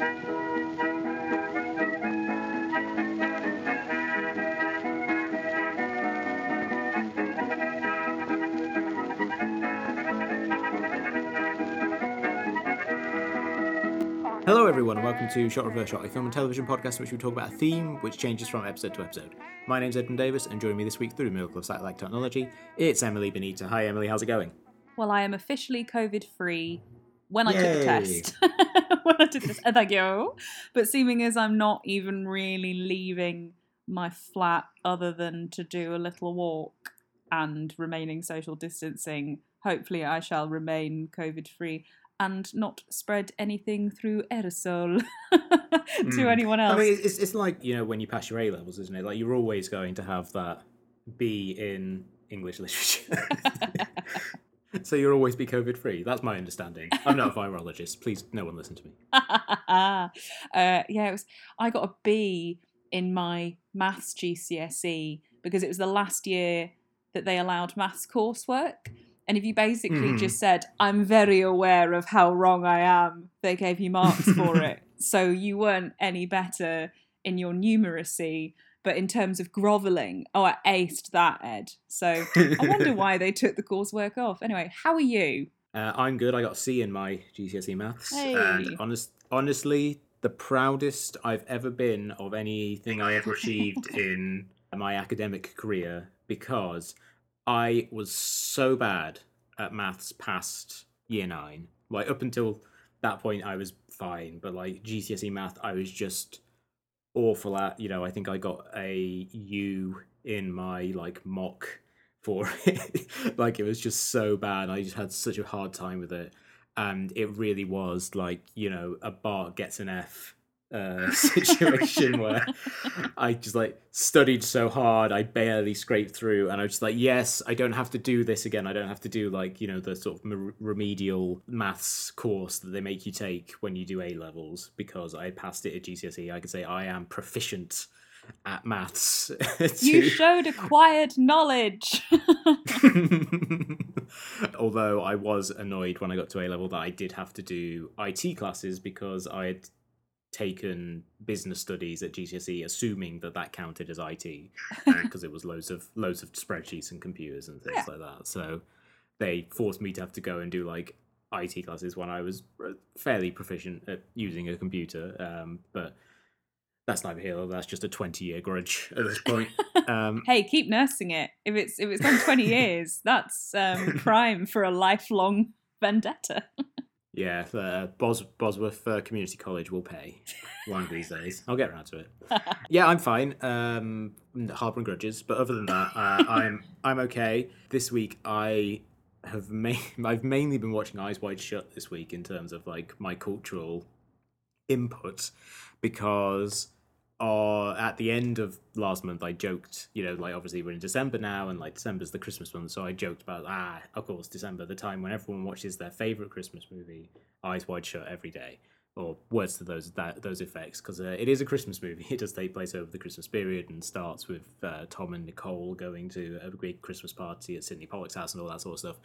Hello, everyone, and welcome to Shot Reverse Shot, a film and television podcast in which we talk about a theme which changes from episode to episode. My name's Edmund Davis, and joining me this week through the miracle of satellite technology, it's Emily Benita. Hi, Emily, how's it going? Well, I am officially COVID free when I took the test. when I took this, uh, thank you. But seeming as I'm not even really leaving my flat other than to do a little walk and remaining social distancing, hopefully I shall remain COVID free and not spread anything through aerosol to Mm. anyone else. I mean, it's, it's like, you know, when you pass your A levels, isn't it? Like, you're always going to have that B in English literature. so you'll always be COVID free. That's my understanding. I'm not a virologist. Please, no one listen to me. uh, yeah, it was. I got a B in my maths GCSE because it was the last year that they allowed maths coursework. And if you basically Mhm. just said, "I'm very aware of how wrong I am," they gave you marks for it. So you weren't any better in your numeracy, but in terms of groveling, oh, I aced that, Ed. So I wonder why they took the coursework off. Anyway, how are you? Uh, I'm good. I got a C in my GCSE maths. Hey. And honest, honestly, the proudest I've ever been of anything I ever achieved in my academic career because I was so bad at maths past year nine. Like, up until that point, I was fine. But, like, GCSE math, I was just awful at. You know, I think I got a U in my, like, mock for it. like it was just so bad. I just had such a hard time with it. And it really was like, you know, a Bart gets an F uh, situation where I just like studied so hard, I barely scraped through. And I was just like, yes, I don't have to do this again. I don't have to do like, you know, the sort of remedial maths course that they make you take when you do A levels because I passed it at GCSE. I could say I am proficient at maths. You showed acquired knowledge. Although I was annoyed when I got to A level that I did have to do IT classes because I had taken business studies at GCSE, assuming that that counted as IT because it was loads of loads of spreadsheets and computers and things Yeah. like that. So they forced me to have to go and do like IT classes when I was uh, fairly proficient at using a computer. Um, but that's neither here nor. That's just a twenty-year grudge at this point. Um, hey, keep nursing it. If it's if it's gone twenty years, that's um, prime for a lifelong vendetta. Yeah, uh, Bos- Bosworth uh, Community College will pay one of these days. I'll get around to it. Yeah, I'm fine. Um, harboring grudges, but other than that, uh, I'm I'm okay. This week, I have ma- I've mainly been watching Eyes Wide Shut this week in terms of like my cultural input because uh, at the end of last month I joked, you know, like obviously we're in December now and like December's the Christmas month, so I joked about ah, of course, December, the time when everyone watches their favorite Christmas movie, Eyes Wide Shut every day. Or words to those that those effects, because uh, it is a Christmas movie. It does take place over the Christmas period and starts with uh, Tom and Nicole going to a big Christmas party at Sydney Pollack's house and all that sort of stuff.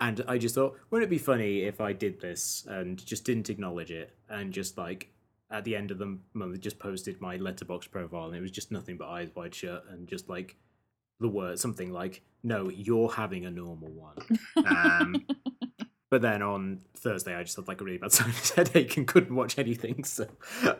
And I just thought, wouldn't it be funny if I did this and just didn't acknowledge it and just like at the end of the month just posted my Letterboxd profile and it was just nothing but eyes wide shut and just like the word something like no you're having a normal one. Um, but then on thursday i just had like a really bad sinus headache and couldn't watch anything so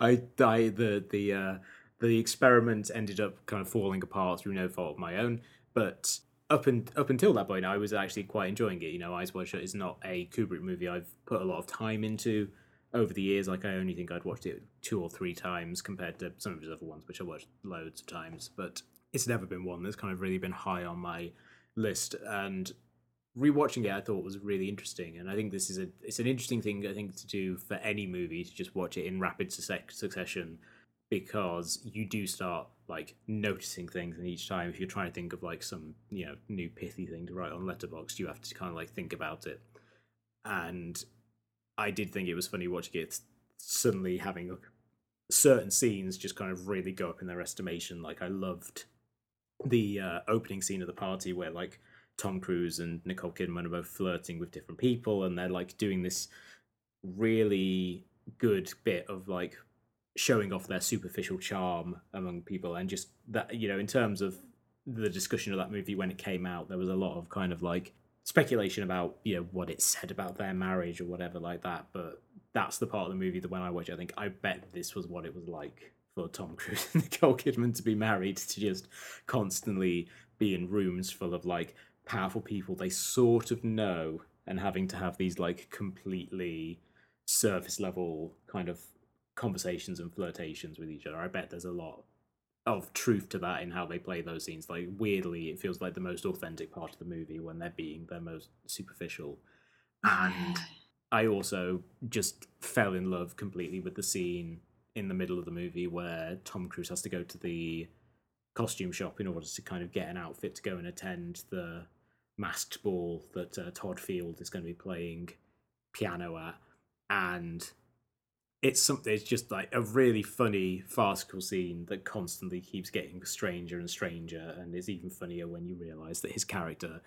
i i the the uh the experiment ended up kind of falling apart through no fault of my own but up and up until that point i was actually quite enjoying it you know eyes wide shut is not a kubrick movie i've put a lot of time into over the years, like I only think I'd watched it two or three times compared to some of his other ones, which I watched loads of times. But it's never been one that's kind of really been high on my list. And rewatching it, I thought was really interesting. And I think this is a it's an interesting thing I think to do for any movie to just watch it in rapid succession because you do start like noticing things and each time if you're trying to think of like some you know new pithy thing to write on Letterboxd you have to kind of like think about it and I did think it was funny watching it suddenly having certain scenes just kind of really go up in their estimation. Like I loved the uh, opening scene of the party where like Tom Cruise and Nicole Kidman are both flirting with different people, and they're like doing this really good bit of like showing off their superficial charm among people and just that you know in terms of the discussion of that movie when it came out there was a lot of kind of like speculation about you know what it said about their marriage or whatever like that but that's the part of the movie that when i watch it, i think i bet this was what it was like for tom cruise and nicole kidman to be married to just constantly be in rooms full of like powerful people they sort of know and having to have these like completely surface level kind of conversations and flirtations with each other. I bet there's a lot of truth to that in how they play those scenes. Like weirdly, it feels like the most authentic part of the movie when they're being their most superficial. And I also just fell in love completely with the scene in the middle of the movie where Tom Cruise has to go to the costume shop in order to kind of get an outfit to go and attend the masked ball that uh, Todd Field is going to be playing piano at. And it's something it's just like a really funny farcical scene that constantly keeps getting stranger and stranger and it's even funnier when you realize that his character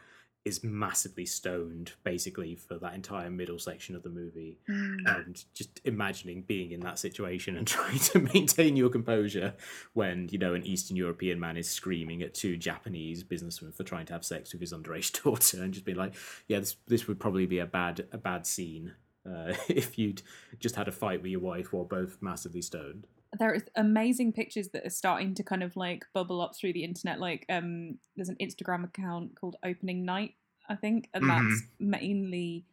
is massively stoned basically for that entire middle section of the movie Mm. and just imagining being in that situation and trying to maintain your composure when you know an eastern european man is screaming at two japanese businessmen for trying to have sex with his underage daughter and just being like yeah this this would probably be a bad a bad scene uh, if you'd just had a fight with your wife while both massively stoned. there are amazing pictures that are starting to kind of like bubble up through the internet. Like, um, there's an Instagram account called Opening Night, I think, and that's mainly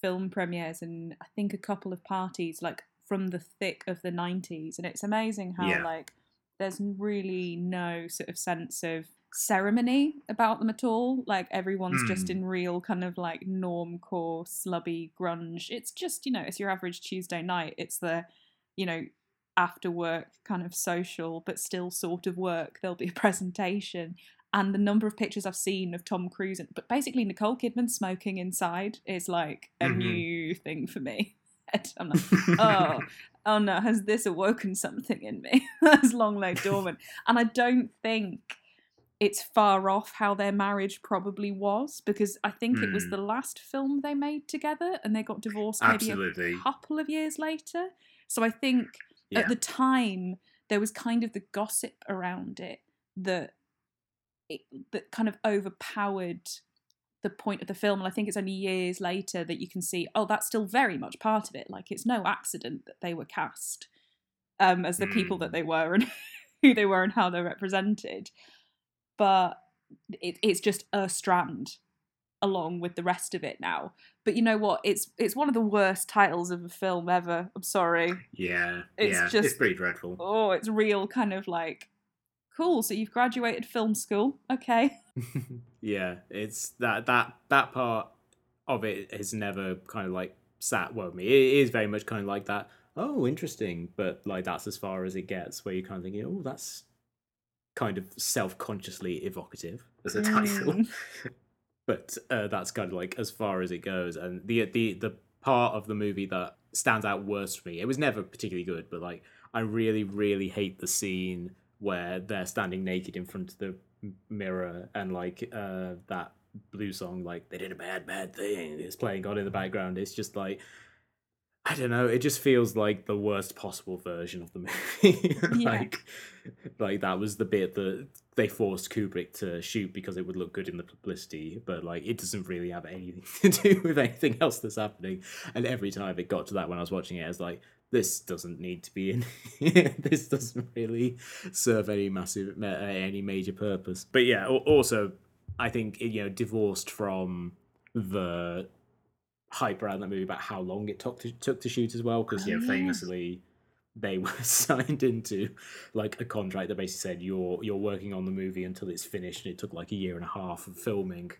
film premieres and I think a couple of parties like from the thick of the 90s. And it's amazing how Yeah. like there's really no sort of sense of ceremony about them at all. Like everyone's just Mm. in real kind of like norm core slubby grunge. It's just, you know, it's your average Tuesday night. It's the, you know, after work kind of social, but still sort of work. There'll be a presentation. And the number of pictures I've seen of Tom Cruise, and, but basically Nicole Kidman smoking inside is like a Mhm. new thing for me. And I'm like, oh, oh no, has this awoken something in me that's long lay dormant? And I don't think it's far off how their marriage probably was because I think it was Hmm. the last film they made together and they got divorced maybe Absolutely. a couple of years later. So I think Yeah. at the time there was kind of the gossip around it that it, that kind of overpowered the point of the film and i think it's only years later that you can see oh that's still very much part of it like it's no accident that they were cast um as the people that Mm. they were and who they were and how they're represented but it, it's just a strand along with the rest of it now but you know what it's it's one of the worst titles of a film ever i'm sorry Yeah. It's yeah. It's pretty dreadful. oh it's real kind of like cool so you've graduated film school okay yeah, it's that that that part of it has never kind of like sat well with me. It is very much kind of like that. Oh, interesting, but like that's as far as it gets. Where you kind of thinking, oh, that's kind of self-consciously evocative as a title. Mm. but uh, that's kind of like as far as it goes. And the the the part of the movie that stands out worst for me, it was never particularly good, but like I really really hate the scene where they're standing naked in front of the mirror and like uh, that blue song like they did a bad bad thing is playing on in the background. It's just like. I don't know. It just feels like the worst possible version of the movie. Yeah. like, like that was the bit that they forced Kubrick to shoot because it would look good in the publicity, but like it doesn't really have anything to do with anything else that's happening. And every time it got to that when I was watching it, I was like, this doesn't need to be in. Here. this doesn't really serve any massive, uh, any major purpose. But yeah, also I think you know divorced from the hype around that movie about how long it took to, took to shoot as well, because Oh, you know yeah. famously they were signed into like a contract that basically said you're you're working on the movie until it's finished and it took like a year and a half of filming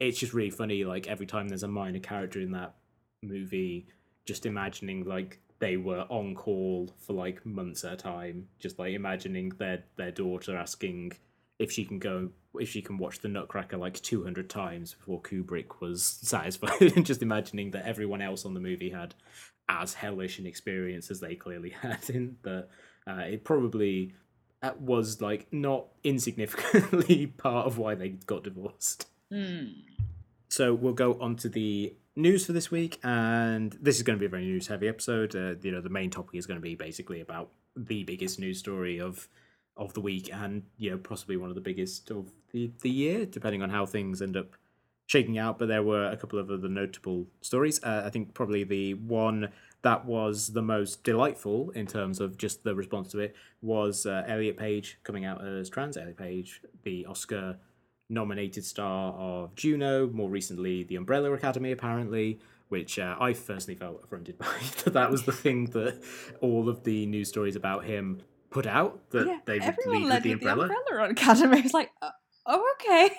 it's just really funny like every time there's a minor character in that movie just imagining like they were on call for like months at a time just like imagining their their daughter asking if she can go if she can watch the nutcracker like 200 times before kubrick was satisfied and just imagining that everyone else on the movie had as hellish an experience as they clearly had in the uh, it probably uh, was like not insignificantly part of why they got divorced Hmm. So we'll go on to the news for this week, and this is going to be a very news-heavy episode. Uh, you know, the main topic is going to be basically about the biggest news story of of the week, and you know, possibly one of the biggest of the the year, depending on how things end up shaking out. But there were a couple of other notable stories. Uh, I think probably the one that was the most delightful in terms of just the response to it was uh, Elliot Page coming out as trans. Elliot Page, the Oscar nominated star of Juno, more recently the Umbrella Academy, apparently, which uh, I personally felt affronted by. that that was the thing that all of the news stories about him put out that yeah, they would lead with the Umbrella. the Umbrella Academy. It's like, uh, oh, okay.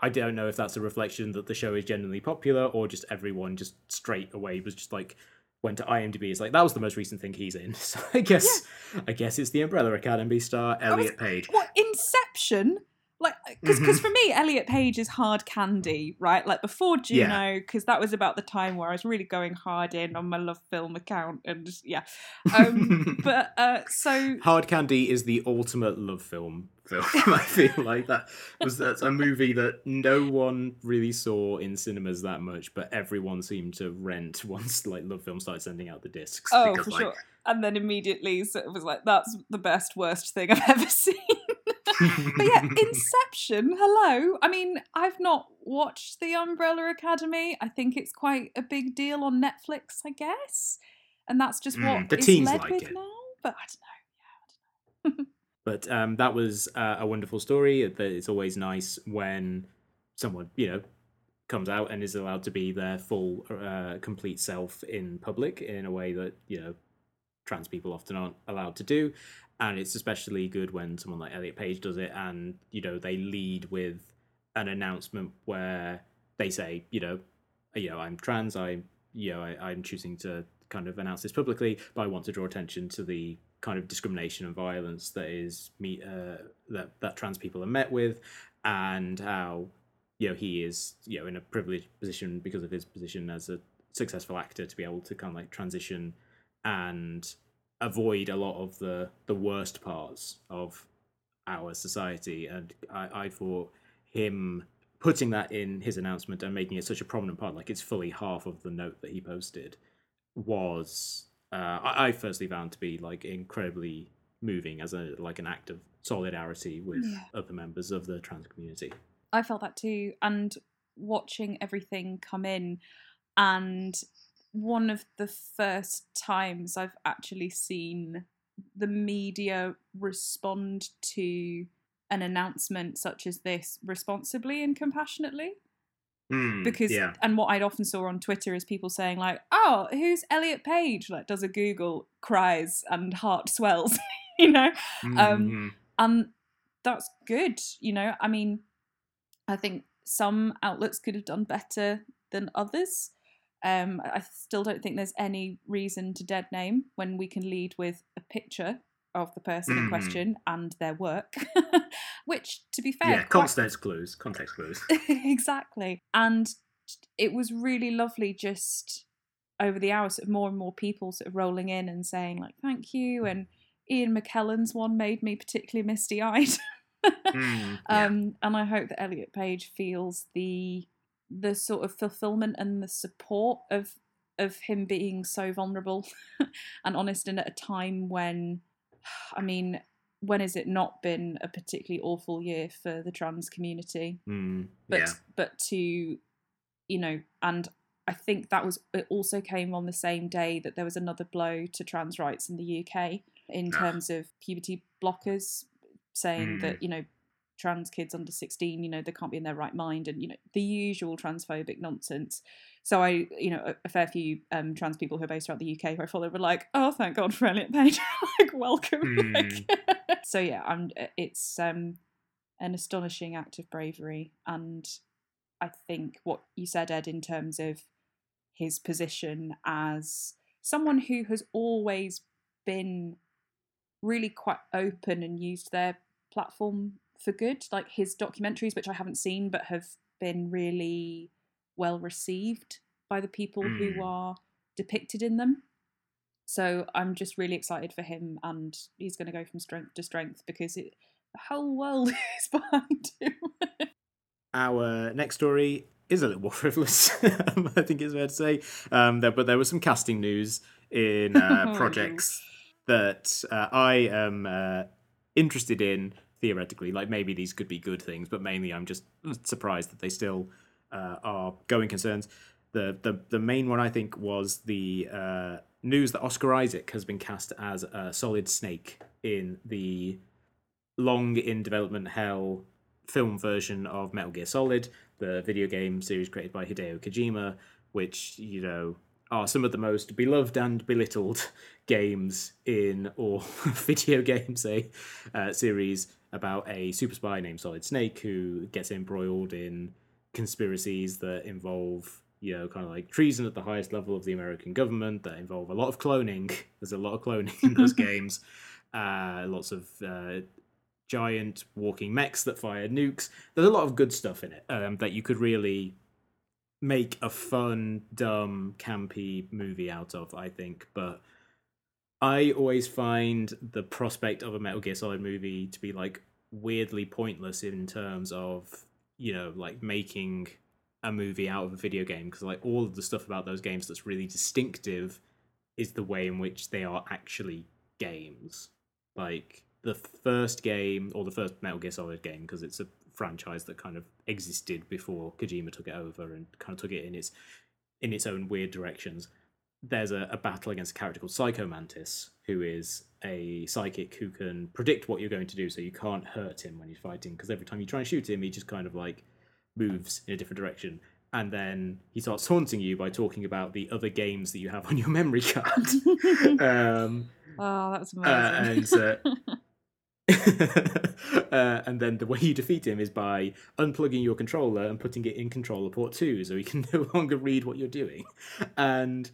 I don't know if that's a reflection that the show is genuinely popular or just everyone just straight away was just like went to IMDb. It's like that was the most recent thing he's in. So I guess I guess it's the Umbrella Academy star Elliot Page. What Inception? Like, because Mhm. for me, Elliot Page is hard candy, right? Like before Juno, because that was about the time where I was really going hard in on my love film account, and just, yeah. Um, but uh, so Hard Candy is the ultimate love film. Film. I feel like that was that's a movie that no one really saw in cinemas that much, but everyone seemed to rent once like Love Film started sending out the discs. Oh, because, for like, sure. And then immediately so it was like, that's the best, worst thing I've ever seen. But yeah, Inception, hello. I mean, I've not watched The Umbrella Academy. I think it's quite a big deal on Netflix, I guess. And that's just what Mm, the is teens led like with it. now. But I don't know. Yeah, I don't know. But um, that was uh, a wonderful story. It's always nice when someone, you know, comes out and is allowed to be their full, uh, complete self in public in a way that, you know, trans people often aren't allowed to do. And it's especially good when someone like Elliot Page does it and, you know, they lead with an announcement where they say, you know, you know, I'm trans, I, you know, I, I'm choosing to kind of announce this publicly, but I want to draw attention to the kind of discrimination and violence that is me uh, that that trans people are met with, and how you know he is you know in a privileged position because of his position as a successful actor to be able to kind of like transition and avoid a lot of the the worst parts of our society and I, I thought him putting that in his announcement and making it such a prominent part like it's fully half of the note that he posted was uh, I, I firstly found to be like incredibly moving as a like an act of solidarity with Yeah. other members of the trans community I felt that too. And watching everything come in, and one of the first times I've actually seen the media respond to an announcement such as this responsibly and compassionately because yeah and what I'd often saw on Twitter is people saying like, "Oh, who's Elliot Page?" Like, does a Google, cries, and heart swells, you know. Um, Mhm. and that's good you know i mean i think some outlets could have done better than others um i still don't think there's any reason to dead name when we can lead with a picture of the person in Mhm. question and their work which to be fair yeah context clues context clues exactly. And it was really lovely just over the hours, sort of more and more people sort of rolling in and saying, like, thank you. And Ian McKellen's one made me particularly misty eyed. Mm, yeah. um, and I hope that Elliot Page feels the the sort of fulfillment and the support of of him being so vulnerable and honest and at a time when I mean when has it not been a particularly awful year for the trans community Mm, but yeah but to you know and i think that was it also came on the same day that there was another blow to trans rights in the uk in Ah. terms of puberty blockers saying Mm. that you know trans kids under 16 you know they can't be in their right mind and you know the usual transphobic nonsense. So i you know a, a fair few um, trans people who are based around the uk who i follow were like oh thank god for elliot page. Like welcome like, so yeah i'm it's um an astonishing act of bravery and i think what you said ed in terms of his position as someone who has always been really quite open and used their platform for good like his documentaries which i haven't seen but have been really well received by the people who Mm. are depicted in them so i'm just really excited for him and he's going to go from strength to strength because it, the whole world is behind him Our next story is a little more frivolous. I think it's fair to say. Um, there, but there was some casting news in uh, Oh, projects that uh, I am uh, interested in theoretically. Like maybe these could be good things, but mainly I'm just surprised that they still uh, are going concerns. The, the the main one I think was the uh, news that Oscar Isaac has been cast as a Solid Snake in the long in development hell film version of Metal Gear Solid, the video game series created by Hideo Kojima, which you know are some of the most beloved and belittled games in all video games, a uh, series about a super spy named Solid Snake who gets embroiled in conspiracies that involve you know kind of like treason at the highest level of the American government that involve a lot of cloning. There's a lot of cloning in those games. Uh, lots of uh, giant walking mechs that fire nukes. There's a lot of good stuff in it um, that you could really make a fun, dumb, campy movie out of, I think. But I always find the prospect of a Metal Gear Solid movie to be like weirdly pointless in terms of, you know, like making a movie out of a video game because like all of the stuff about those games that's really distinctive is the way in which they are actually games. Like the first game or the first Metal Gear Solid game because it's a franchise that kind of existed before Kojima took it over and kind of took it in its in its own weird directions. There's a, a battle against a character called Psycho Mantis, who is a psychic who can predict what you're going to do, so you can't hurt him when he's fighting. Because every time you try and shoot him, he just kind of like moves in a different direction, and then he starts haunting you by talking about the other games that you have on your memory card. um, oh, that's uh, amazing. and uh, uh, and then the way you defeat him is by unplugging your controller and putting it in controller port 2 so he can no longer read what you're doing and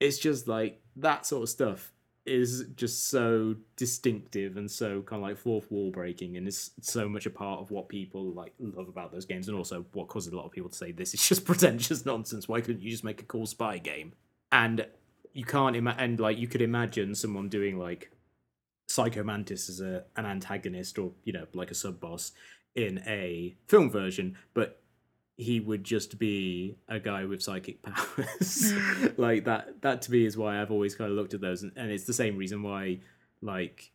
it's just like that sort of stuff is just so distinctive and so kind of like fourth wall breaking and is so much a part of what people like love about those games and also what causes a lot of people to say this is just pretentious nonsense. Why couldn't you just make a cool spy game? And you can't imagine and like you could imagine someone doing like Psycho Mantis as a an antagonist or you know like a sub boss in a film version, but he would just be a guy with psychic powers. Mm. like that that to me is why I've always kind of looked at those and, and it's the same reason why like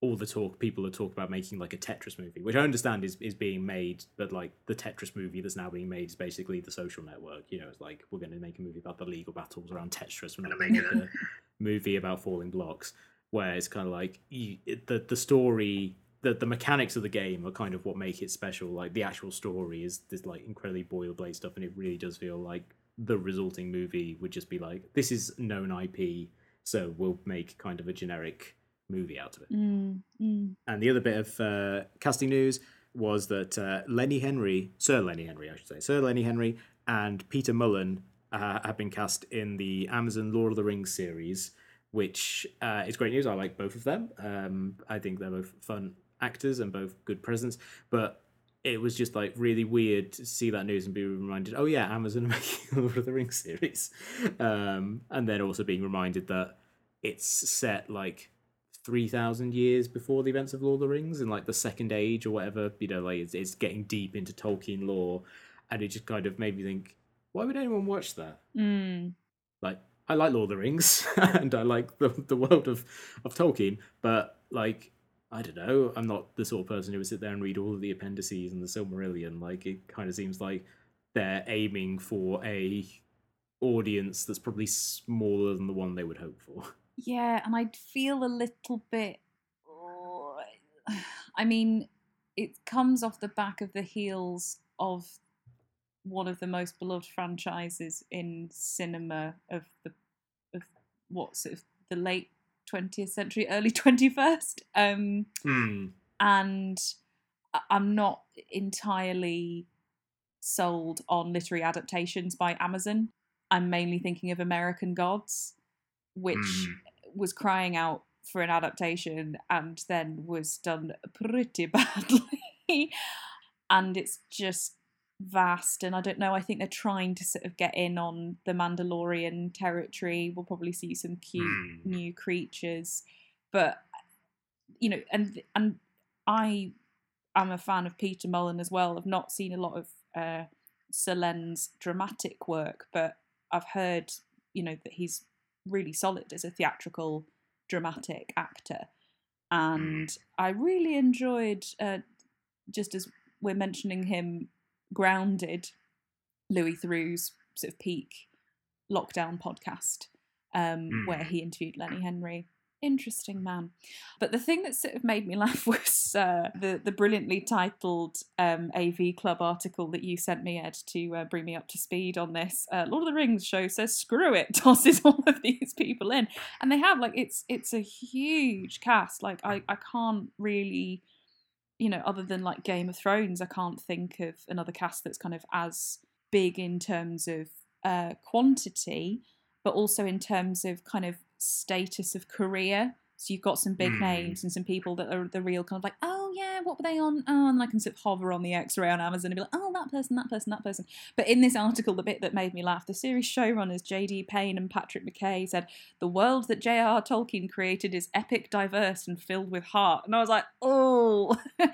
all the talk people are talk about making like a Tetris movie, which I understand is, is being made, but like the Tetris movie that's now being made is basically the social network. You know, it's like we're going to make a movie about the legal battles around Tetris. We're going to make a movie about falling blocks. Where it's kind of like you, it, the the story, the the mechanics of the game are kind of what make it special. Like the actual story is this like incredibly boilerplate stuff, and it really does feel like the resulting movie would just be like this is known IP, so we'll make kind of a generic movie out of it. Mm, mm. And the other bit of uh, casting news was that uh, Lenny Henry, Sir Lenny Henry, I should say, Sir Lenny Henry and Peter Mullan uh, have been cast in the Amazon Lord of the Rings series, which uh, is great news. I like both of them. Um, I think they're both fun actors and both good presence. But it was just like really weird to see that news and be reminded, oh yeah, Amazon are making the Lord of the Rings series, um, and then also being reminded that it's set like three thousand years before the events of Lord of the Rings in like the Second Age or whatever. You know, like it's, it's getting deep into Tolkien lore, and it just kind of made me think, why would anyone watch that? Mm. Like, I like Lord of the Rings and I like the the world of of Tolkien, but like. I don't know. I'm not the sort of person who would sit there and read all of the appendices and the Silmarillion. Like it kind of seems like they're aiming for a audience that's probably smaller than the one they would hope for. Yeah, and I'd feel a little bit. I mean, it comes off the back of the heels of one of the most beloved franchises in cinema of the of what sort of the late twentieth century, early twenty first. Um, Hmm. and I'm not entirely sold on literary adaptations by Amazon. I'm mainly thinking of American Gods, which Mm. was crying out for an adaptation and then was done pretty badly. and it's just vast and I don't know, I think they're trying to sort of get in on the Mandalorian territory. We'll probably see some cute Mm. new creatures. But you know, and and I am a fan of Peter Mullan as well. I've not seen a lot of uh, Solen's dramatic work, but I've heard, you know, that he's really solid as a theatrical dramatic actor. And I really enjoyed, uh, just as we're mentioning him, Grounded, Louis Theroux's sort of peak lockdown podcast, um, Mm. where he interviewed Lenny Henry. Interesting man. But the thing that sort of made me laugh was uh, the the brilliantly titled um, AV Club article that you sent me, Ed, to uh, bring me up to speed on this. Uh, Lord of the Rings show says screw it, tosses all of these people in, and they have like it's it's a huge cast. Like I I can't really, you know, other than like Game of Thrones, I can't think of another cast that's kind of as big in terms of uh, quantity, but also in terms of kind of status of career. So you've got some big Mm. names and some people that are the real kind of like, oh yeah, what were they on? Oh, and I can sort of hover on the X-ray on Amazon and be like, oh, that person, that person, that person. But in this article, the bit that made me laugh, the series showrunners J.D. Payne and Patrick McKay said, the world that J.R.R. Tolkien created is epic, diverse, and filled with heart. And I was like, oh.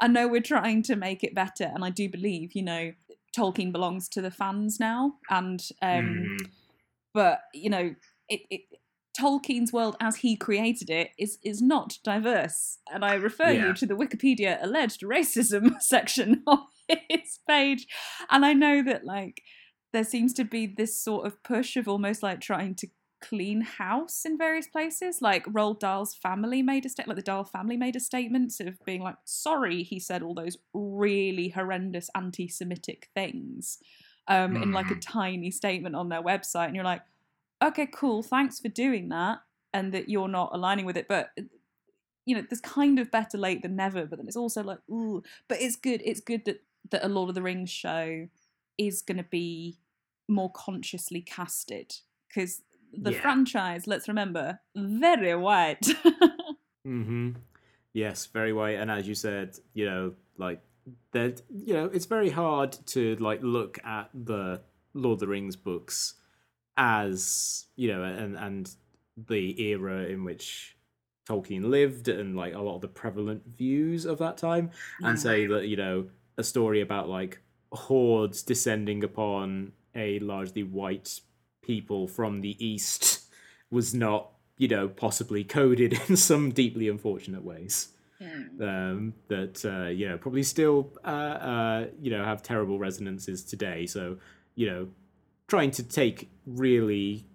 I know we're trying to make it better, and I do believe, you know, Tolkien belongs to the fans now, and um, Mm. but you know, it, it Tolkien's world as he created it is is not diverse, and I refer Yeah. you to the Wikipedia alleged racism section of his page, and I know that like there seems to be this sort of push of almost like trying to clean house in various places. Like Roald Dahl's family made a statement, like the Dahl family made a statement, sort of being like, "Sorry," he said all those really horrendous anti-Semitic things um, in like a Mhm. tiny statement on their website, and you're like, "Okay, cool, thanks for doing that," and that you're not aligning with it, but. You know, there's kind of better late than never, but then it's also like, ooh, but it's good. It's good that that a Lord of the Rings show is going to be more consciously casted because the Yeah. franchise, let's remember, very white. mm-hmm. Yes, very white. And as you said, you know, like that, you know, it's very hard to like look at the Lord of the Rings books as you know, and and the era in which Tolkien lived, and like a lot of the prevalent views of that time, and say that you know a story about like hordes descending upon a largely white people from the east was not you know possibly coded in some deeply unfortunate ways. Mm. um, that uh, you know probably still uh, uh, you know have terrible resonances today. So you know trying to take really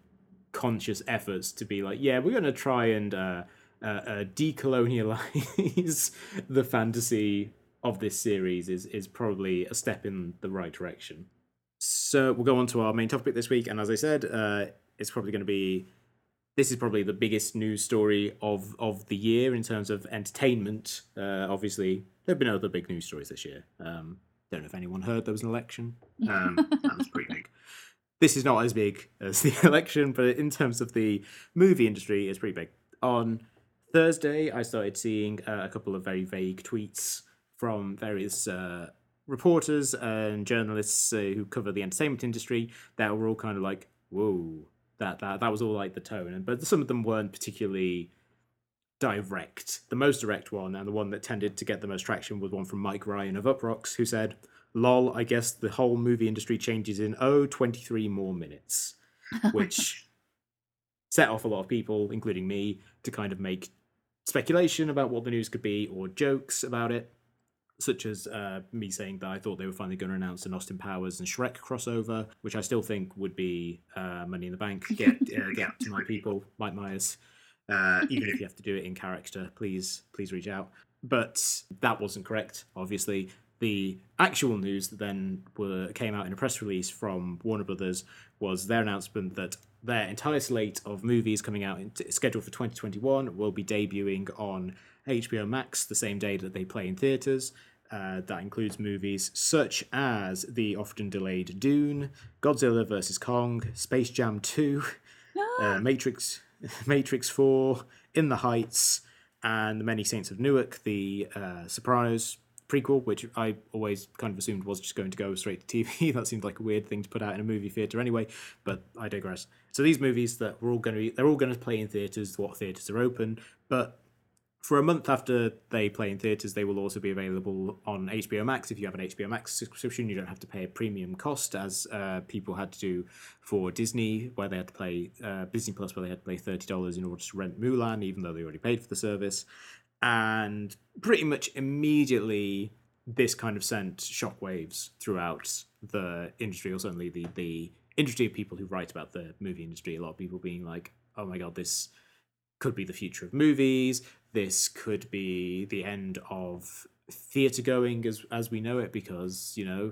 conscious efforts to be like yeah we're going to try and uh, uh, uh, decolonialize the fantasy of this series is is probably a step in the right direction so we'll go on to our main topic this week and as i said uh, it's probably going to be this is probably the biggest news story of of the year in terms of entertainment. Uh, obviously, there have been other big news stories this year. Um, don't know if anyone heard there was an election. Um, that was pretty big. This is not as big as the election, but in terms of the movie industry, it's pretty big. On Thursday, I started seeing uh, a couple of very vague tweets from various uh, reporters and journalists uh, who cover the entertainment industry that were all kind of like, "Whoa." that that that was all like the tone but some of them weren't particularly direct the most direct one and the one that tended to get the most traction was one from mike ryan of Uproxx who said lol i guess the whole movie industry changes in oh 23 more minutes which set off a lot of people including me to kind of make speculation about what the news could be or jokes about it such as uh, me saying that I thought they were finally going to announce an Austin Powers and Shrek crossover, which I still think would be uh, Money in the Bank. Get uh, get to my people, Mike Myers. Uh, even if you have to do it in character, please please reach out. But that wasn't correct. Obviously, the actual news that then were, came out in a press release from Warner Brothers was their announcement that their entire slate of movies coming out in, scheduled for 2021 will be debuting on HBO Max the same day that they play in theaters. Uh, that includes movies such as the often delayed Dune, Godzilla vs Kong, Space Jam 2, uh, Matrix, Matrix 4, In the Heights, and The Many Saints of Newark, the uh, Sopranos prequel, which I always kind of assumed was just going to go straight to TV. that seemed like a weird thing to put out in a movie theater anyway, but I digress. So these movies that we're all going to be, they're all going to play in theaters. What theaters are open, but for a month after they play in theaters, they will also be available on HBO Max. If you have an HBO Max subscription, you don't have to pay a premium cost as uh, people had to do for Disney, where they had to pay uh, Disney Plus, where they had to pay thirty dollars in order to rent Mulan, even though they already paid for the service. And pretty much immediately, this kind of sent shockwaves throughout the industry, or certainly the the industry of people who write about the movie industry. A lot of people being like, "Oh my god, this." could be the future of movies. This could be the end of theatre going as as we know it, because you know,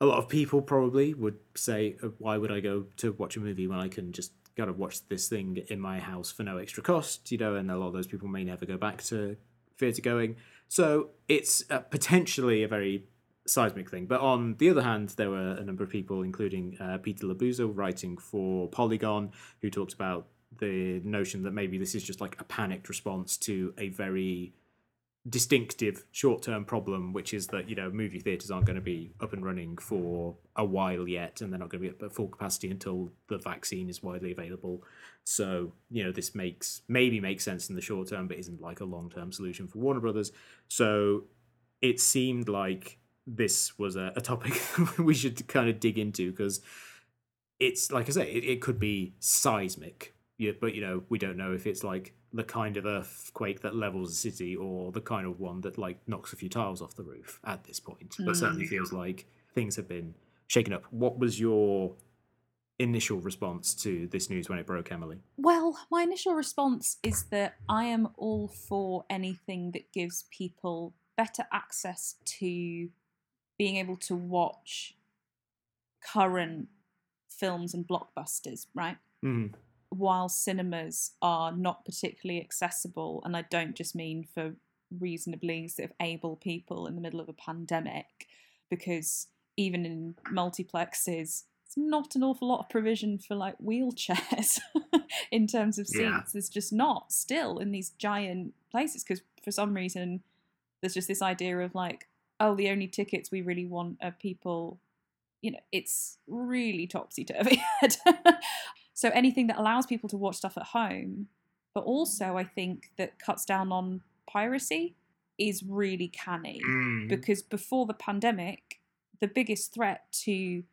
a lot of people probably would say, "Uh, "Why would I go to watch a movie when I can just go to watch this thing in my house for no extra cost?" You know, and a lot of those people may never go back to theatre going. So it's uh, potentially a very seismic thing. But on the other hand, there were a number of people, including uh, Peter Labuza, writing for Polygon, who talked about the notion that maybe this is just like a panicked response to a very distinctive short-term problem which is that you know movie theaters aren't going to be up and running for a while yet and they're not going to be at full capacity until the vaccine is widely available. So you know this makes maybe makes sense in the short term but isn't like a long-term solution for warner brothers. So it seemed like this was a, a topic we should kind of dig into because it's like i say it, it could be seismic yeah, but you know, we don't know if it's like the kind of earthquake that levels a city or the kind of one that like knocks a few tiles off the roof at this point. But certainly Mm. feels like things have been shaken up. What was your initial response to this news when it broke, Emily? Well, my initial response is that I am all for anything that gives people better access to being able to watch current films and blockbusters, right? Mm. While cinemas are not particularly accessible, and I don't just mean for reasonably sort of able people in the middle of a pandemic, because even in multiplexes, it's not an awful lot of provision for like wheelchairs in terms of seats. Yeah. There's just not still in these giant places because for some reason there's just this idea of like, oh, the only tickets we really want are people, you know, it's really topsy turvy. so anything that allows people to watch stuff at home, but also I think that cuts down on piracy is really canny Mm. because before the pandemic, the biggest threat to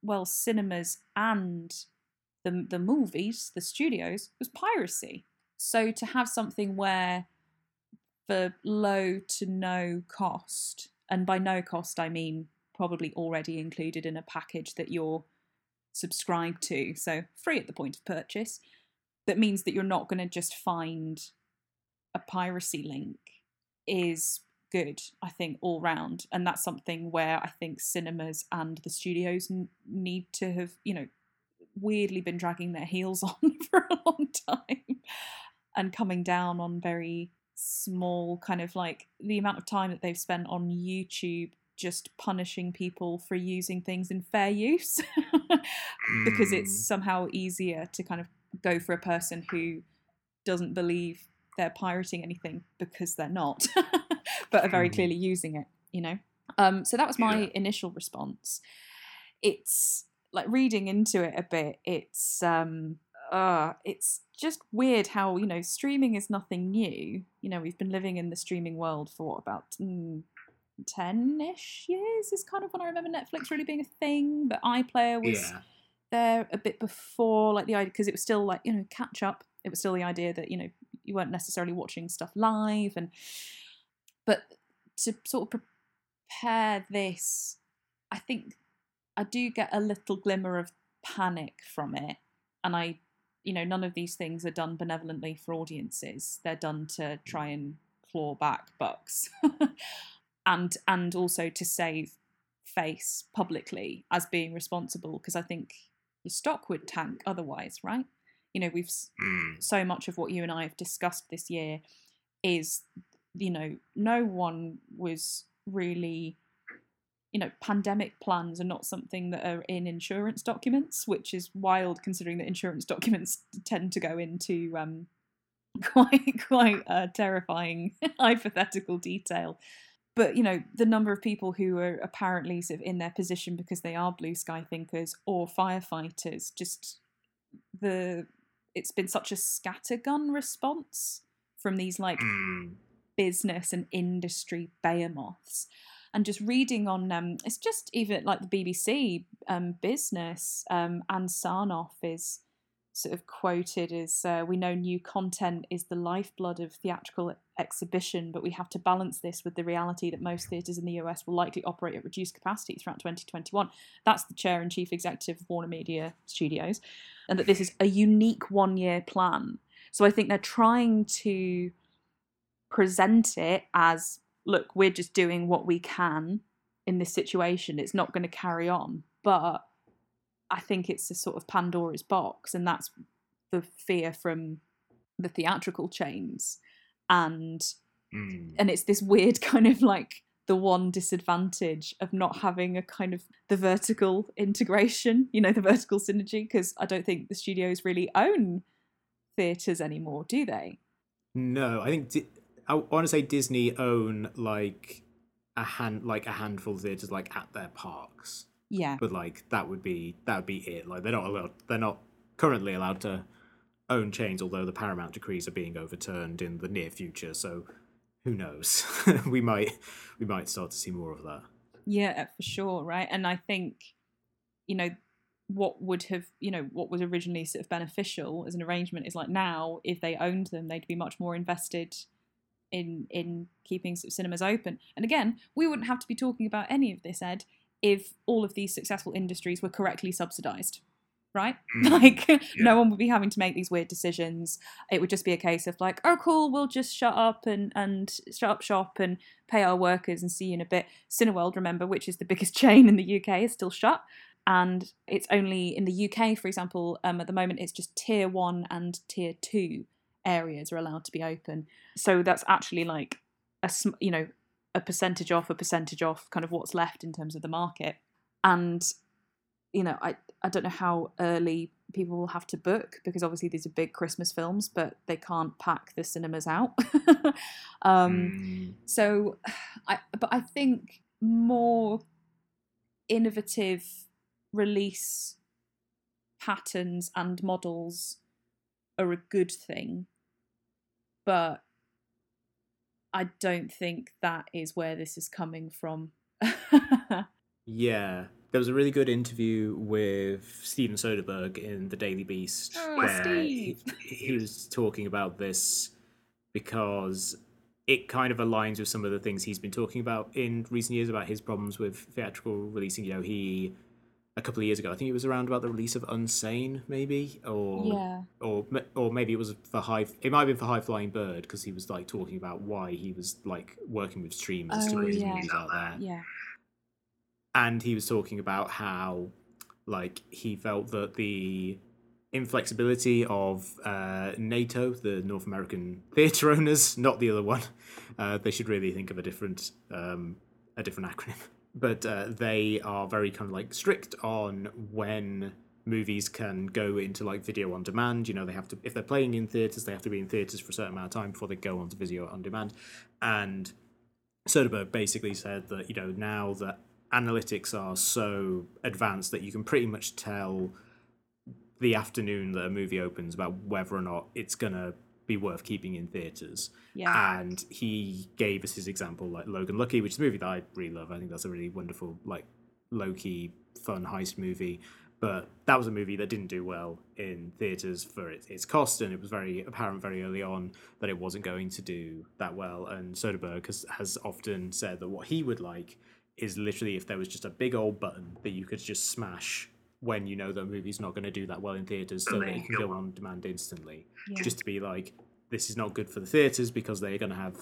well cinemas and the the movies, the studios, was piracy. So to have something where for low to no cost, and by no cost I mean probably already included in a package that you're subscribed to, so free at the point of purchase, that means that you're not going to just find a piracy link is good, I think, all round. And that's something where I think cinemas and the studios n- need to have, you know, weirdly been dragging their heels on for a long time and coming down on very small, kind of like the amount of time that they've spent on YouTube just punishing people for using things in fair use because it's Mm. somehow easier to kind of go for a person who doesn't believe they're pirating anything because they're not, but are very Mm. clearly using it, you know? Um, so that was my Yeah. initial response. It's like reading into it a bit, it's um uh it's just weird how, you know, streaming is nothing new. You know, we've been living in the streaming world for what about mm, 10-ish years is kind of when I remember Netflix really being a thing, but iPlayer was yeah. there a bit before, like the idea because it was still like you know catch up. It was still the idea that you know you weren't necessarily watching stuff live, and but to sort of prepare this, I think I do get a little glimmer of panic from it, and I, you know, none of these things are done benevolently for audiences. They're done to try and claw back bucks, and and also to save face publicly as being responsible because I think your stock would tank otherwise, right? You know, we've Mm. so much of what you and I have discussed this year is, you know, no one was really, you know, pandemic plans are not something that are in insurance documents, which is wild considering that insurance documents tend to go into um, quite quite uh, terrifying hypothetical detail but you know the number of people who are apparently sort of in their position because they are blue sky thinkers or firefighters just the it's been such a scattergun response from these like Mm. business and industry behemoths and just reading on um it's just even like the bbc um business um and sarnoff is sort of quoted is uh, we know new content is the lifeblood of theatrical exhibition but we have to balance this with the reality that most theatres in the us will likely operate at reduced capacity throughout 2021 that's the chair and chief executive of warner media studios and that this is a unique one year plan. So i think they're trying to present it as look we're just doing what we can in this situation. It's not going to carry on. But i think it's a sort of pandora's box and that's the fear from the theatrical chains and Mm. and it's this weird kind of like the one disadvantage of not having a kind of the vertical integration you know the vertical synergy because i don't think the studios really own theaters anymore do they No, I think I want to say Disney own like a hand, like a handful of theaters, like at their parks. Yeah But like that would be that would be it. Like they're not allowed. They're not currently allowed to own chains, although the Paramount decrees are being overturned in the near future. So who knows? we might we might start to see more of that. Yeah, uh, for sure, right? And I think, you know, what would have, you know, what was originally sort of beneficial as an arrangement is like now, if they owned them, they'd be much more invested in in keeping sort of cinemas open. And again, we wouldn't have to be talking about any of this, Ed, if all of these successful industries were correctly subsidized. Right? Like no one would be having to make these weird decisions. It would just be a case of like, oh cool, we'll just shut up and, and shut up shop and pay our workers and see you in a bit. Cineworld, remember, which is the biggest chain in the UK, is still shut. And it's only in the UK, for example, um, at the moment, it's just tier one and tier two areas are allowed to be open. So that's actually like a sm- you know a percentage off, a percentage off, kind of what's left in terms of the market. And you know, I I don't know how early people will have to book because obviously these are big Christmas films, but they can't pack the cinemas out. um, Mm. so, I but I think more innovative release patterns and models are a good thing, but I don't think that is where this is coming from. Yeah, there was a really good interview with Steven Soderbergh in the Daily Beast Oh, where he, he was talking about this because it kind of aligns with some of the things he's been talking about in recent years about his problems with theatrical releasing. You know, he a couple of years ago, I think it was around about the release of Unsane, maybe, or yeah, or or maybe it was for high. It might have been for High Flying Bird because he was like talking about why he was like working with streamers to Oh, put his yeah. movies out there yeah, and he was talking about how like he felt that the inflexibility of uh, NATO, the North American theatre owners, not the other one, uh, they should really think of a different um, a different acronym. But uh, they are very kind of like strict on when movies can go into like video on demand. You know, they have to if they're playing in theaters, they have to be in theaters for a certain amount of time before they go onto video on demand. And Soderbergh basically said that you know now that analytics are so advanced that you can pretty much tell the afternoon that a movie opens about whether or not it's gonna be worth keeping in theaters. yeah, And he gave us his example, like Logan Lucky, which is a movie that I really love. I think that's a really wonderful, like low key, fun heist movie. But that was a movie that didn't do well in theaters for its, its cost, and it was very apparent very early on that it wasn't going to do that well. And Soderbergh has, has often said that what he would like is literally if there was just a big old button that you could just smash when you know that a movie's not going to do that well in theaters, so that it can go on demand instantly yeah. just to be like, this is not good for the theaters because they're going to have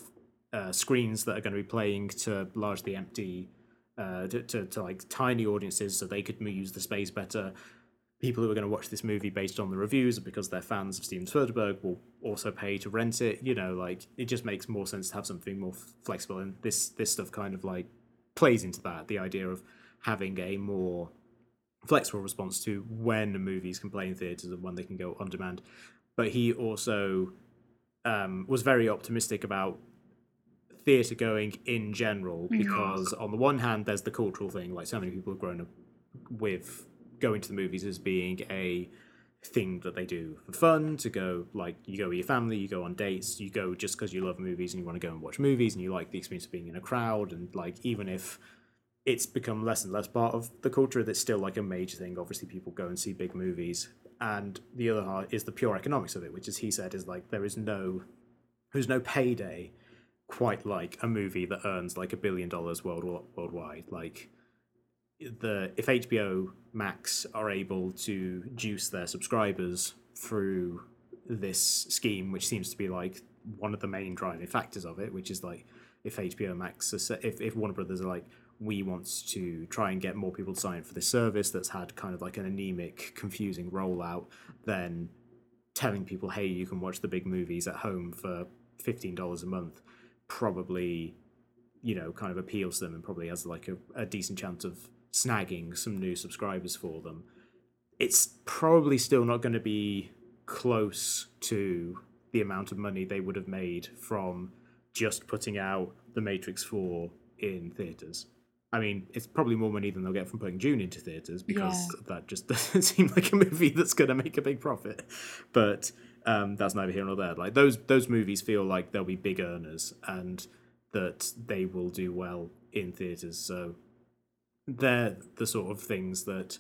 uh, screens that are going to be playing to largely empty, uh, to, to, to like tiny audiences, so they could use the space better. People who are going to watch this movie based on the reviews, because they're fans of Steven Soderbergh, will also pay to rent it. You know, like it just makes more sense to have something more flexible, and this this stuff kind of like plays into that. The idea of having a more flexible response to when movies can play in theaters and when they can go on demand. But he also um, was very optimistic about theatre going in general because, on the one hand, there's the cultural thing, like so many people have grown up with going to the movies as being a thing that they do for fun to go like you go with your family you go on dates you go just because you love movies and you want to go and watch movies and you like the experience of being in a crowd and like even if it's become less and less part of the culture. That's still like a major thing. Obviously people go and see big movies. And the other is the pure economics of it which as he said is like there is no there's no payday quite like a movie that earns like a billion dollars world worldwide. Like the if HBO Max are able to juice their subscribers through this scheme, which seems to be like one of the main driving factors of it, which is like if HBO Max, if if Warner Brothers are like, we want to try and get more people to sign for this service that's had kind of like an anemic, confusing rollout, then telling people, hey, you can watch the big movies at home for fifteen dollars a month, probably, you know, kind of appeals to them and probably has like a, a decent chance of snagging some new subscribers for them. It's probably still not going to be close to the amount of money they would have made from just putting out The Matrix 4 in theatres. I mean, it's probably more money than they'll get from putting Dune into theatres because yeah. that just doesn't seem like a movie that's going to make a big profit. But um, that's neither here nor there. Like those those movies feel like they'll be big earners and that they will do well in theatres. So they're the sort of things that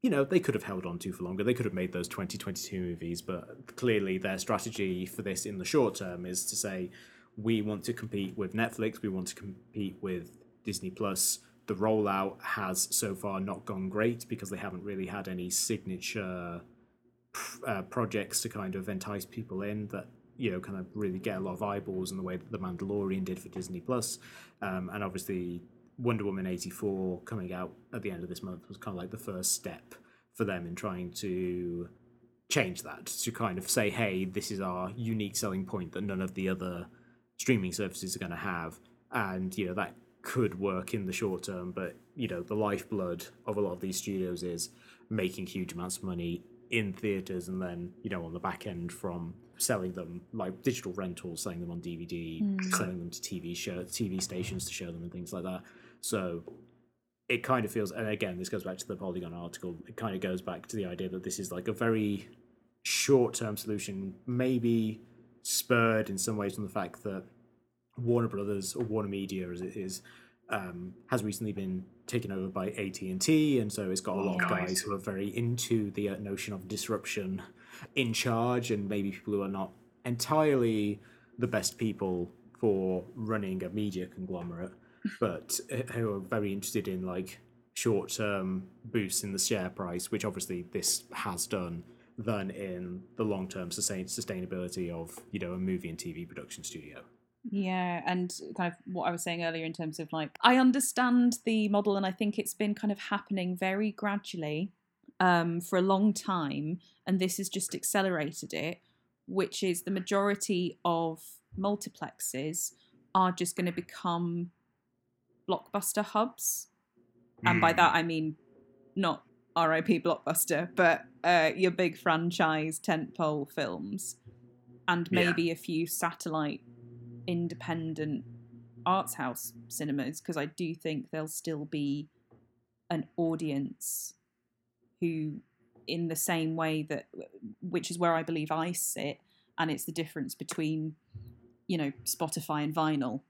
you know they could have held on to for longer they could have made those 2022 movies but clearly their strategy for this in the short term is to say we want to compete with netflix we want to compete with disney plus the rollout has so far not gone great because they haven't really had any signature uh, projects to kind of entice people in that you know kind of really get a lot of eyeballs in the way that the mandalorian did for disney plus um, and obviously Wonder Woman 84 coming out at the end of this month was kind of like the first step for them in trying to change that to kind of say, hey, this is our unique selling point that none of the other streaming services are going to have. And, you know, that could work in the short term, but, you know, the lifeblood of a lot of these studios is making huge amounts of money in theaters and then, you know, on the back end from selling them like digital rentals, selling them on DVD, mm. selling them to TV show TV stations to show them and things like that. So it kind of feels, and again, this goes back to the Polygon article. It kind of goes back to the idea that this is like a very short-term solution, maybe spurred in some ways from the fact that Warner Brothers or Warner Media, as it is, um, has recently been taken over by AT and T, and so it's got a lot of guys who are very into the uh, notion of disruption in charge, and maybe people who are not entirely the best people for running a media conglomerate but who are very interested in like short term boosts in the share price, which obviously this has done, than in the long term sustain- sustainability of you know a movie and TV production studio. Yeah, and kind of what I was saying earlier in terms of like I understand the model, and I think it's been kind of happening very gradually um, for a long time, and this has just accelerated it. Which is the majority of multiplexes are just going to become blockbuster hubs. Mm. And by that hmm. I mean not RIP blockbuster, but uh, your big franchise tentpole films, and maybe yeah. a few satellite independent arts house cinemas, because I do think there'll still be an audience who, in the same way that, which is where I believe I sit, and it's the difference between, you know, Spotify and vinyl.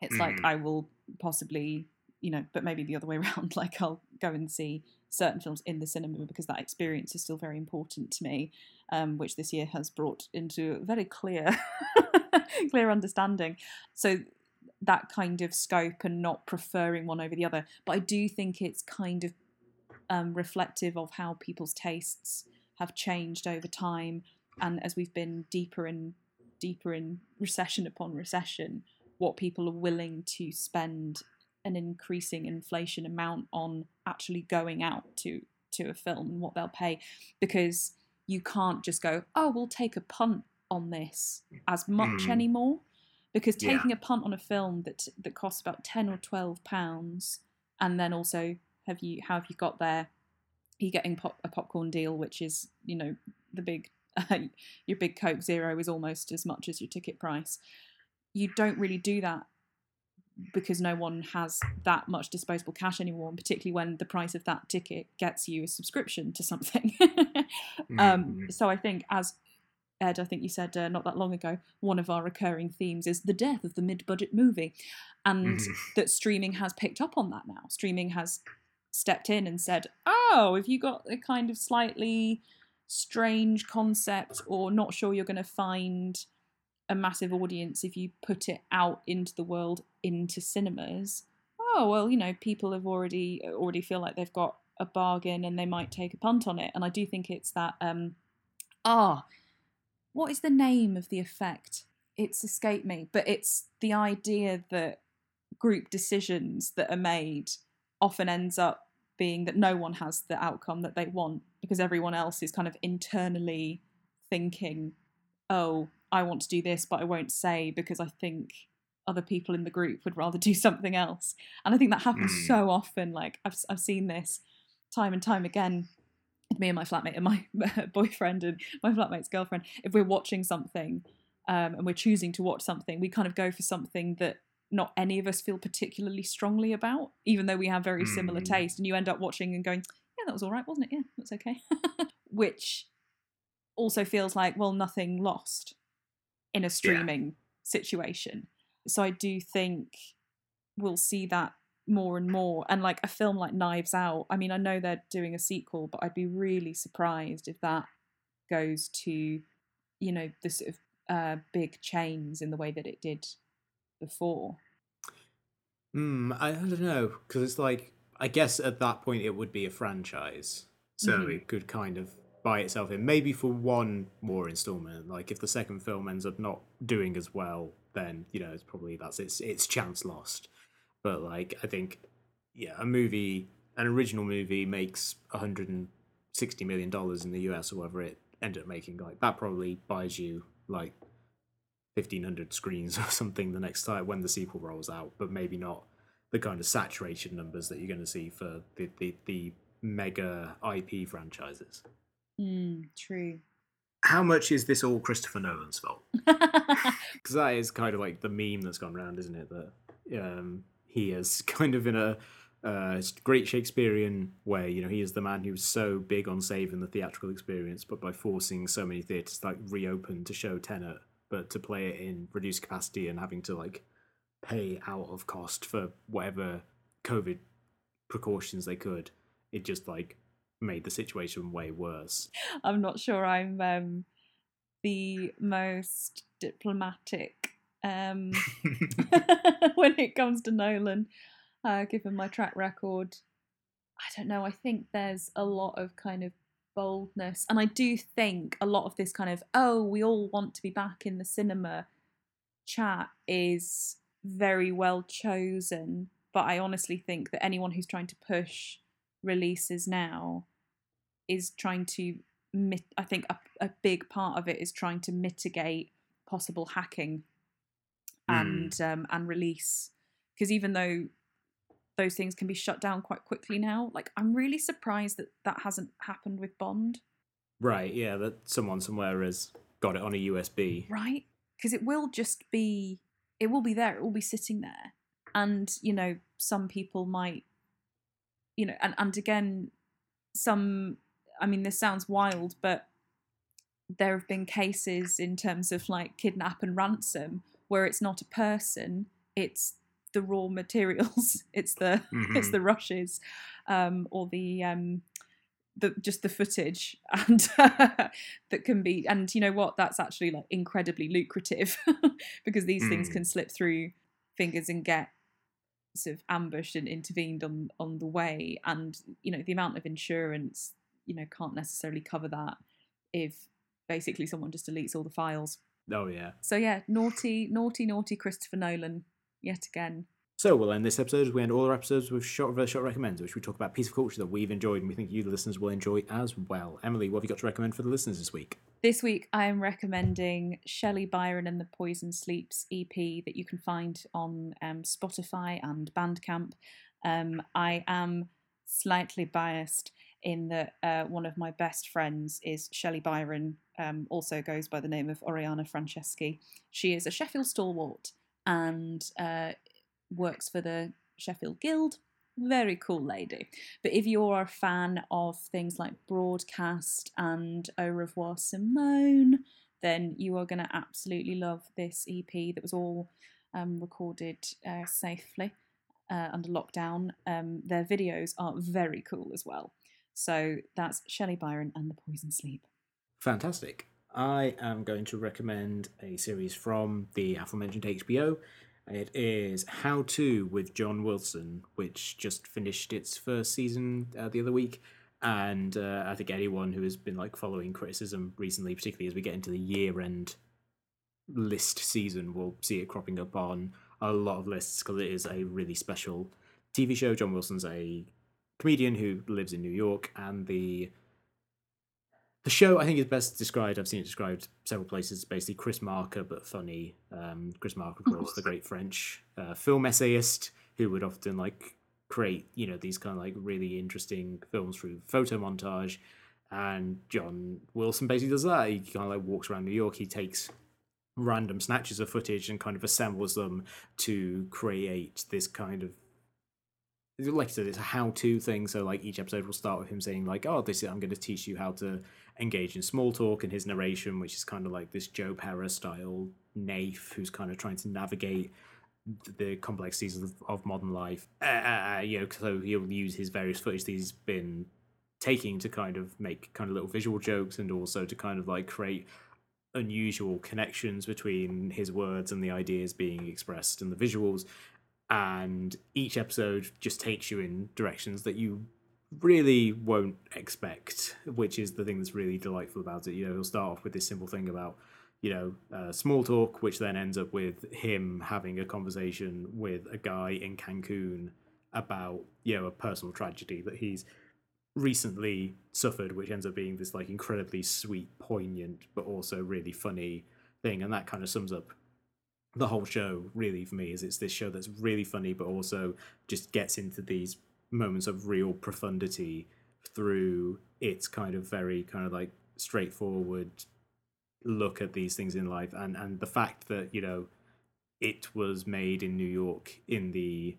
It's mm. like hmm. I will possibly you know but maybe the other way around like i'll go and see certain films in the cinema because that experience is still very important to me um, which this year has brought into very clear clear understanding. So that kind of scope and not preferring one over the other. But i do think it's kind of um, reflective of how people's tastes have changed over time. And as we've been deeper and deeper in recession upon recession what people are willing to spend an increasing inflation amount on actually going out to to a film and what they'll pay. Because you can't just go oh we'll take a punt on this as much mm. anymore because taking yeah. a punt on a film that that costs about 10 or 12 pounds and then also have you how have you got there are you getting pop, a popcorn deal which is you know the big uh, your big coke zero is almost as much as your ticket price you don't really do that because no one has that much disposable cash anymore, and particularly when the price of that ticket gets you a subscription to something. um, Mm. so I think, as Ed, I think you said uh, not that long ago, one of our recurring themes is the death of the mid-budget movie, and Mhm. that streaming has picked up on that now. Streaming has stepped in and said, "Oh, if you got a kind of slightly strange concept or not sure you're going to find a massive audience if you put it out into the world into cinemas, oh well, you know, people have already already feel like they've got a bargain and they might take a punt on it. And I do think it's that um ah, what is the name of the effect? It's escaped me, but it's the idea that group decisions that are made often ends up being that no one has the outcome that they want because everyone else is kind of internally thinking, oh, I want to do this, but I won't say because I think other people in the group would rather do something else. And I think that happens Mm. so often. Like I've I've seen this time and time again me and my flatmate and my boyfriend and my flatmate's girlfriend. If we're watching something um, and we're choosing to watch something, we kind of go for something that not any of us feel particularly strongly about, even though we have very similar Mm. taste. And you end up watching and going, yeah, that was all right, wasn't it? Yeah, that's okay. Which also feels like, well, nothing lost in a streaming situation. So I do think we'll see that more and more. And like a film like Knives Out, I mean, I know they're doing a sequel, but I'd be really surprised if that goes to, you know, the sort of uh, big chains in the way that it did before. Hmm, I, don't know because it's like I guess at that point it would be a franchise, so Mhm. it could kind of buy itself in. Maybe for one more installment, like if the second film ends up not doing as well, then you know it's probably that's its its chance lost. But like I think, yeah, a movie, an original movie makes 160 million dollars in the US or whatever it ended up making. Like that probably buys you like 1500 screens or something the next time when the sequel rolls out, but maybe not the kind of saturation numbers that you're going to see for the, the, the mega IP franchises. Mm, true. How much is this all Christopher Nolan's fault? Because that is kind of like the meme that's gone around, isn't it? That um, he is kind of in a uh, great Shakespearean way. You know, he is the man who's so big on saving the theatrical experience, but by forcing so many theatres to like reopen to show Tenet, but to play it in reduced capacity and having to like pay out of cost for whatever COVID precautions they could, it just like made the situation way worse. I'm not sure I'm um, the most diplomatic um, when it comes to Nolan, uh, given my track record. I don't know. I think there's a lot of kind of boldness, and I do think a lot of this kind of "oh, we all want to be back in the cinema" chat is very well chosen. But I honestly think that anyone who's trying to push releases now is trying to I think a, a big part of it is trying to mitigate possible hacking and um, and release because even though those things can be shut down quite quickly now like I'm really surprised that that hasn't happened with Bond. Right, yeah, that someone somewhere has got it on a USB. right? Because it will just be it will be there it will be sitting there. And you know some people might you know and, and again some i mean this sounds wild but there have been cases in terms of like kidnap and ransom where it's not a person it's the raw materials it's the it's Mhm. the rushes um or the um the just the footage and that can be and you know what that's actually like incredibly lucrative because these things Mm. can slip through fingers and get sort of ambushed and intervened on on the way and you know the amount of insurance you know can't necessarily cover that if basically someone just deletes all the files Oh, yeah. so yeah naughty naughty naughty christopher nolan yet again So we'll end this episode as we end all our episodes with Shot Reverse Shot recommends, which we talk about a piece of culture that we've enjoyed and we think you, the listeners, will enjoy as well. Emily, what have you got to recommend for the listeners this week? This week, I am recommending Shelley Byron and the Poison Sleeps EP that you can find on um, Spotify and Bandcamp. Um, I am slightly biased in that uh, one of my best friends is Shelley Byron, um, also goes by the name of Oriana Franceschi. She is a Sheffield stalwart and uh, works for the Sheffield Guild, very cool lady. But if you're a fan of things like Broadcast and Au revoir Simone, then you are going to absolutely love this EP that was all um, recorded uh, safely uh, under lockdown. Um, their videos are very cool as well. So that's Shelley Byron and the Poison Sleep. Fantastic. I am going to recommend a series from the aforementioned HBO. It is How To with John Wilson, which just finished its first season uh, the other week. And uh, I think anyone who has been like following criticism recently, particularly as we get into the year end list season, will see it cropping up on a lot of lists because it is a really special TV show. John Wilson's a comedian who lives in New York, and the the show I think is best described. I've seen it described several places. Basically, Chris Marker, but funny. Um, Chris Marker, of course, the great French uh, film essayist who would often like create you know these kind of like really interesting films through photo montage. And John Wilson basically does that. He kind of like walks around New York. He takes random snatches of footage and kind of assembles them to create this kind of like I said, it's a how-to thing. So like each episode will start with him saying like, "Oh, this is I'm going to teach you how to engage in small talk," and his narration, which is kind of like this Joe Pera style naif who's kind of trying to navigate the complexities of, of modern life. Uh, uh, uh, you know, so he'll use his various footage that he's been taking to kind of make kind of little visual jokes and also to kind of like create unusual connections between his words and the ideas being expressed and the visuals and each episode just takes you in directions that you really won't expect which is the thing that's really delightful about it. You know he'll start off with this simple thing about you know uh, small talk which then ends up with him having a conversation with a guy in cancun about you know a personal tragedy that he's recently suffered, which ends up being this like incredibly sweet, poignant, but also really funny thing, and that kind of sums up the whole show. Really, for me, is it's this show that's really funny, but also just gets into these moments of real profundity through its kind of very kind of like straightforward look at these things in life, and and the fact that you know it was made in New York in the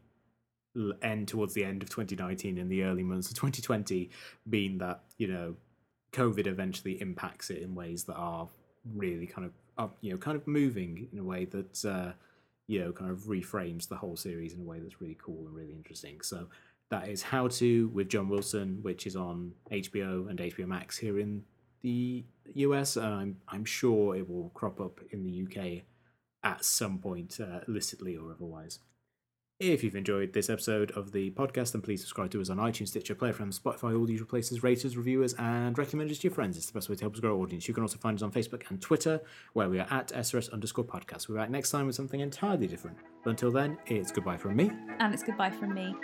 end towards the end of 2019 and the early months of 2020 being that you know covid eventually impacts it in ways that are really kind of uh, you know kind of moving in a way that uh, you know kind of reframes the whole series in a way that's really cool and really interesting. So that is how to with john wilson which is on hbo and hbo max here in the us and i'm, I'm sure it will crop up in the uk at some point uh, illicitly or otherwise if you've enjoyed this episode of the podcast, then please subscribe to us on iTunes, Stitcher, Player FM, Spotify, all usual places, rate us, reviewers, and recommend us to your friends. It's the best way to help us grow our audience. You can also find us on Facebook and Twitter, where we are at SRS underscore podcast. We're back next time with something entirely different. But until then, it's goodbye from me. And it's goodbye from me.